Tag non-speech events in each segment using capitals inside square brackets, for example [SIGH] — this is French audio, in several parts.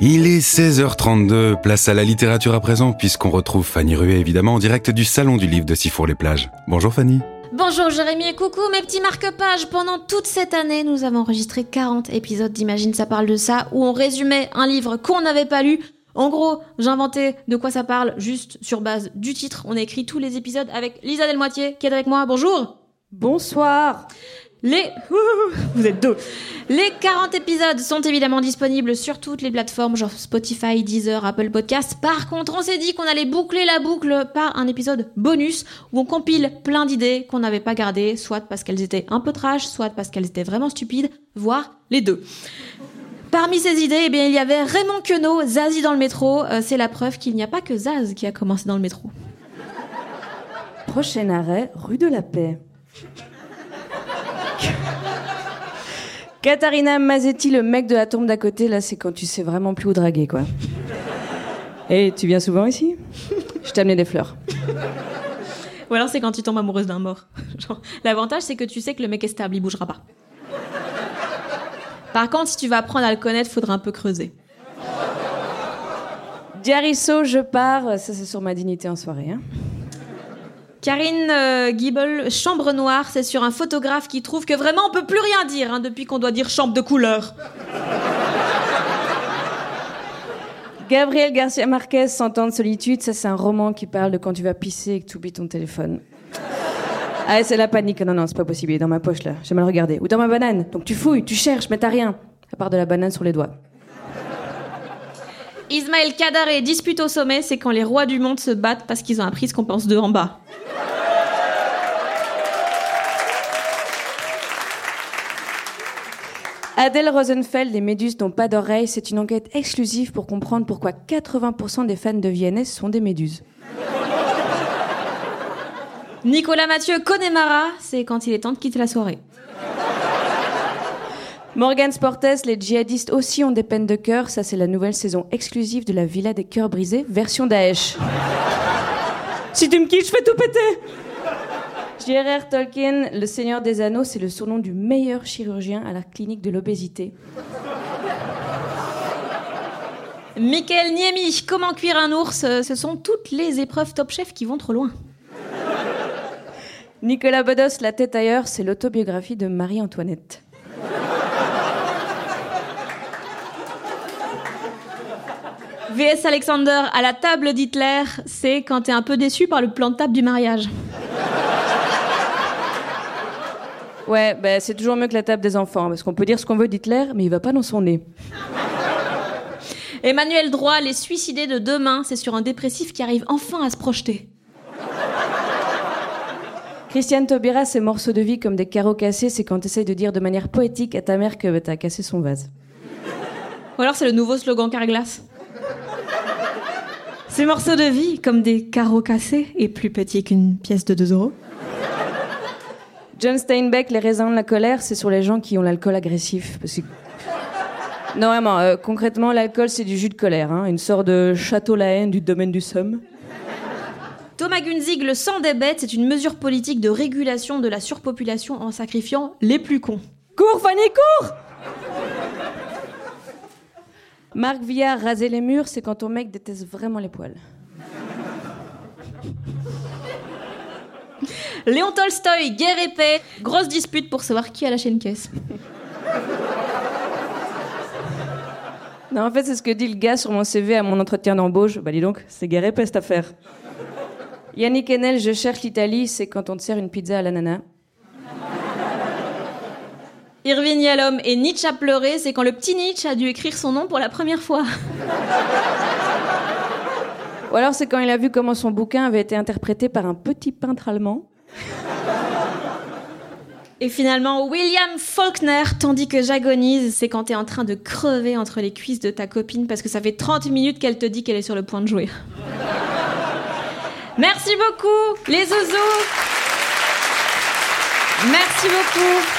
Il est 16h32, place à la littérature à présent, puisqu'on retrouve Fanny Ruet évidemment en direct du Salon du Livre de Sifour-les-Plages. Bonjour Fanny. Bonjour Jérémy et coucou mes petits marque-pages. Pendant toute cette année, nous avons enregistré 40 épisodes d'Imagine ça parle de ça, où on résumait un livre qu'on n'avait pas lu. En gros, j'inventais de quoi ça parle juste sur base du titre. On a écrit tous les épisodes avec Lisa Delmoitier qui est avec moi. Bonjour Bonsoir les... [LAUGHS] Vous êtes deux. Les 40 épisodes sont évidemment disponibles sur toutes les plateformes, genre Spotify, Deezer, Apple Podcasts. Par contre, on s'est dit qu'on allait boucler la boucle par un épisode bonus où on compile plein d'idées qu'on n'avait pas gardées, soit parce qu'elles étaient un peu trash, soit parce qu'elles étaient vraiment stupides, voire les deux. Parmi ces idées, eh bien, il y avait Raymond Queneau, Zazie dans le métro. Euh, c'est la preuve qu'il n'y a pas que Zaz qui a commencé dans le métro. Prochain arrêt, rue de la Paix. Katharina Mazetti, le mec de la tombe d'à côté, là, c'est quand tu sais vraiment plus où draguer, quoi. Et tu viens souvent ici? Je t'ai amené des fleurs. Ou alors c'est quand tu tombes amoureuse d'un mort. [LAUGHS] L'avantage, c'est que tu sais que le mec est stable, il bougera pas. Par contre, si tu vas apprendre à le connaître, faudra un peu creuser. Diarisso, je pars. Ça, c'est sur ma dignité en soirée. Hein. Karine euh, Chambre Noire, c'est sur un photographe qui trouve que vraiment on peut plus rien dire hein, depuis qu'on doit dire chambre de couleur. Gabriel Garcia Marquez, Cent ans de solitude, ça c'est un roman qui parle de quand tu vas pisser et que tu oublies ton téléphone. Ah, c'est la panique. Non, non, c'est pas possible. Il est dans ma poche là. J'ai mal regardé. Ou dans ma banane. Donc tu fouilles, tu cherches, mais t'as rien. À part de la banane sur les doigts. Ismaël Kadaré, dispute au sommet, c'est quand les rois du monde se battent parce qu'ils ont appris ce qu'on pense d'eux en bas. Adèle Rosenfeld, Les Méduses n'ont pas d'oreilles, c'est une enquête exclusive pour comprendre pourquoi 80% des fans de Vianney sont des méduses. Nicolas Mathieu Connemara, c'est quand il est temps de quitter la soirée. Morgan Sportes, les djihadistes aussi ont des peines de cœur. Ça, c'est la nouvelle saison exclusive de la Villa des Cœurs Brisés, version Daesh. si tu me quittes, je fais tout péter J.R.R. Tolkien, le Seigneur des Anneaux, c'est le surnom du meilleur chirurgien à la clinique de l'obésité. Michael Niemi, comment cuire un ours? Ce sont toutes les épreuves Top Chef qui vont trop loin. Nicolas Bodos, La tête ailleurs, c'est l'autobiographie de Marie-Antoinette. VS Alexander à la table d'Hitler, c'est quand t'es un peu déçu par le plan de table du mariage. Ouais, bah, c'est toujours mieux que la table des enfants, parce qu'on peut dire ce qu'on veut d'Hitler, mais il va pas dans son nez. Emmanuel Droit, Les suicidés de demain, c'est sur un dépressif qui arrive enfin à se projeter. Christiane Taubira, ses morceaux de vie comme des carreaux cassés, c'est quand tu essayes de dire de manière poétique à ta mère que t'as cassé son vase. Ou alors c'est le nouveau slogan Carglass. Ces morceaux de vie comme des carreaux cassés et plus petits qu'une pièce de 2 euros. John Steinbeck, Les raisins de la colère, c'est sur les gens qui ont l'alcool agressif. Non, vraiment, euh, concrètement, l'alcool, c'est du jus de colère, hein, une sorte de château la haine du domaine du Somme. Thomas Gunzig, le sang des bêtes, c'est une mesure politique de régulation de la surpopulation en sacrifiant les plus cons. Cours, Fanny, cours Marc Villard, raser les murs, c'est quand ton mec déteste vraiment les poils. Léon Tolstoy, guerre et paix, grosse dispute pour savoir qui a lâché une caisse. Non, en fait, c'est ce que dit le gars sur mon CV à mon entretien d'embauche. Bah, dis donc, c'est guerre et paix cette affaire. Yannick Enel, je cherche l'Italie, c'est quand on te sert une pizza à l'ananas. Irving Yalom et Nietzsche a pleuré, c'est quand le petit Nietzsche a dû écrire son nom pour la première fois. Ou alors c'est quand il a vu comment son bouquin avait été interprété par un petit peintre allemand. Et finalement, William Faulkner, tandis que j'agonise, c'est quand t'es en train de crever entre les cuisses de ta copine parce que ça fait 30 minutes qu'elle te dit qu'elle est sur le point de jouer. Merci beaucoup, les zouzous. Merci beaucoup.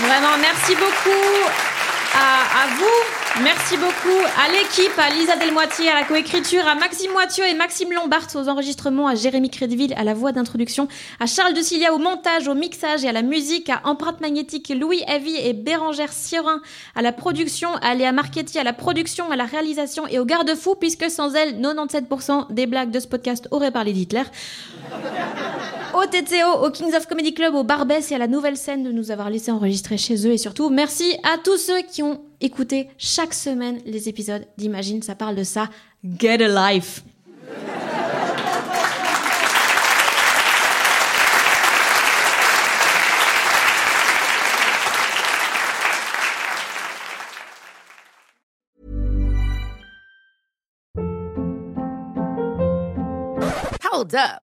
Vraiment, merci beaucoup à, à vous. Merci beaucoup à l'équipe, à Lisa Delmoitier, à la coécriture, à Maxime Moitieu et Maxime Lombard aux enregistrements, à Jérémy Crédville à la voix d'introduction, à Charles de Cilia au montage, au mixage et à la musique, à Empreinte Magnétique, Louis Evie et Bérangère Siorin à la production, à Léa Marchetti à la production, à la réalisation et au garde-fou, puisque sans elle, 97% des blagues de ce podcast auraient parlé d'Hitler. Au TTO, au Kings of Comedy Club, au Barbès et à la nouvelle scène de nous avoir laissé enregistrer chez eux et surtout merci à tous ceux qui ont écouté chaque semaine les épisodes d'Imagine, ça parle de ça. Get a life! Hold up.